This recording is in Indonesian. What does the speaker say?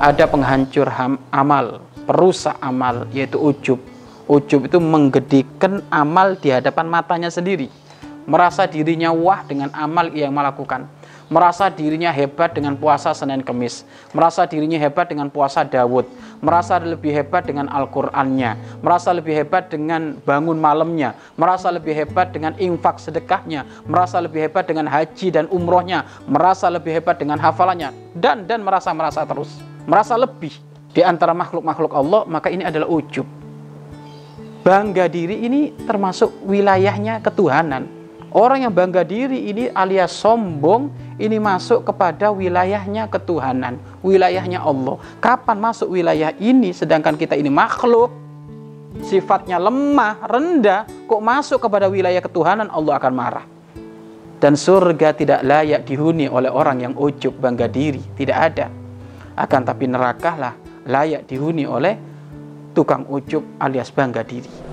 ada penghancur ham, amal, perusak amal, yaitu ujub. Ujub itu menggedikan amal di hadapan matanya sendiri. Merasa dirinya wah dengan amal yang melakukan. Merasa dirinya hebat dengan puasa Senin Kemis, merasa dirinya hebat dengan puasa Dawud, merasa lebih hebat dengan Al-Qur'annya, merasa lebih hebat dengan bangun malamnya, merasa lebih hebat dengan infak sedekahnya, merasa lebih hebat dengan haji dan umrohnya, merasa lebih hebat dengan hafalannya, dan dan merasa-merasa terus, merasa lebih di antara makhluk-makhluk Allah, maka ini adalah ujub. Bangga diri ini termasuk wilayahnya ketuhanan Orang yang bangga diri ini alias sombong ini masuk kepada wilayahnya ketuhanan, wilayahnya Allah. Kapan masuk wilayah ini sedangkan kita ini makhluk sifatnya lemah, rendah, kok masuk kepada wilayah ketuhanan Allah akan marah. Dan surga tidak layak dihuni oleh orang yang ujub bangga diri, tidak ada. Akan tapi neraka lah layak dihuni oleh tukang ujub alias bangga diri.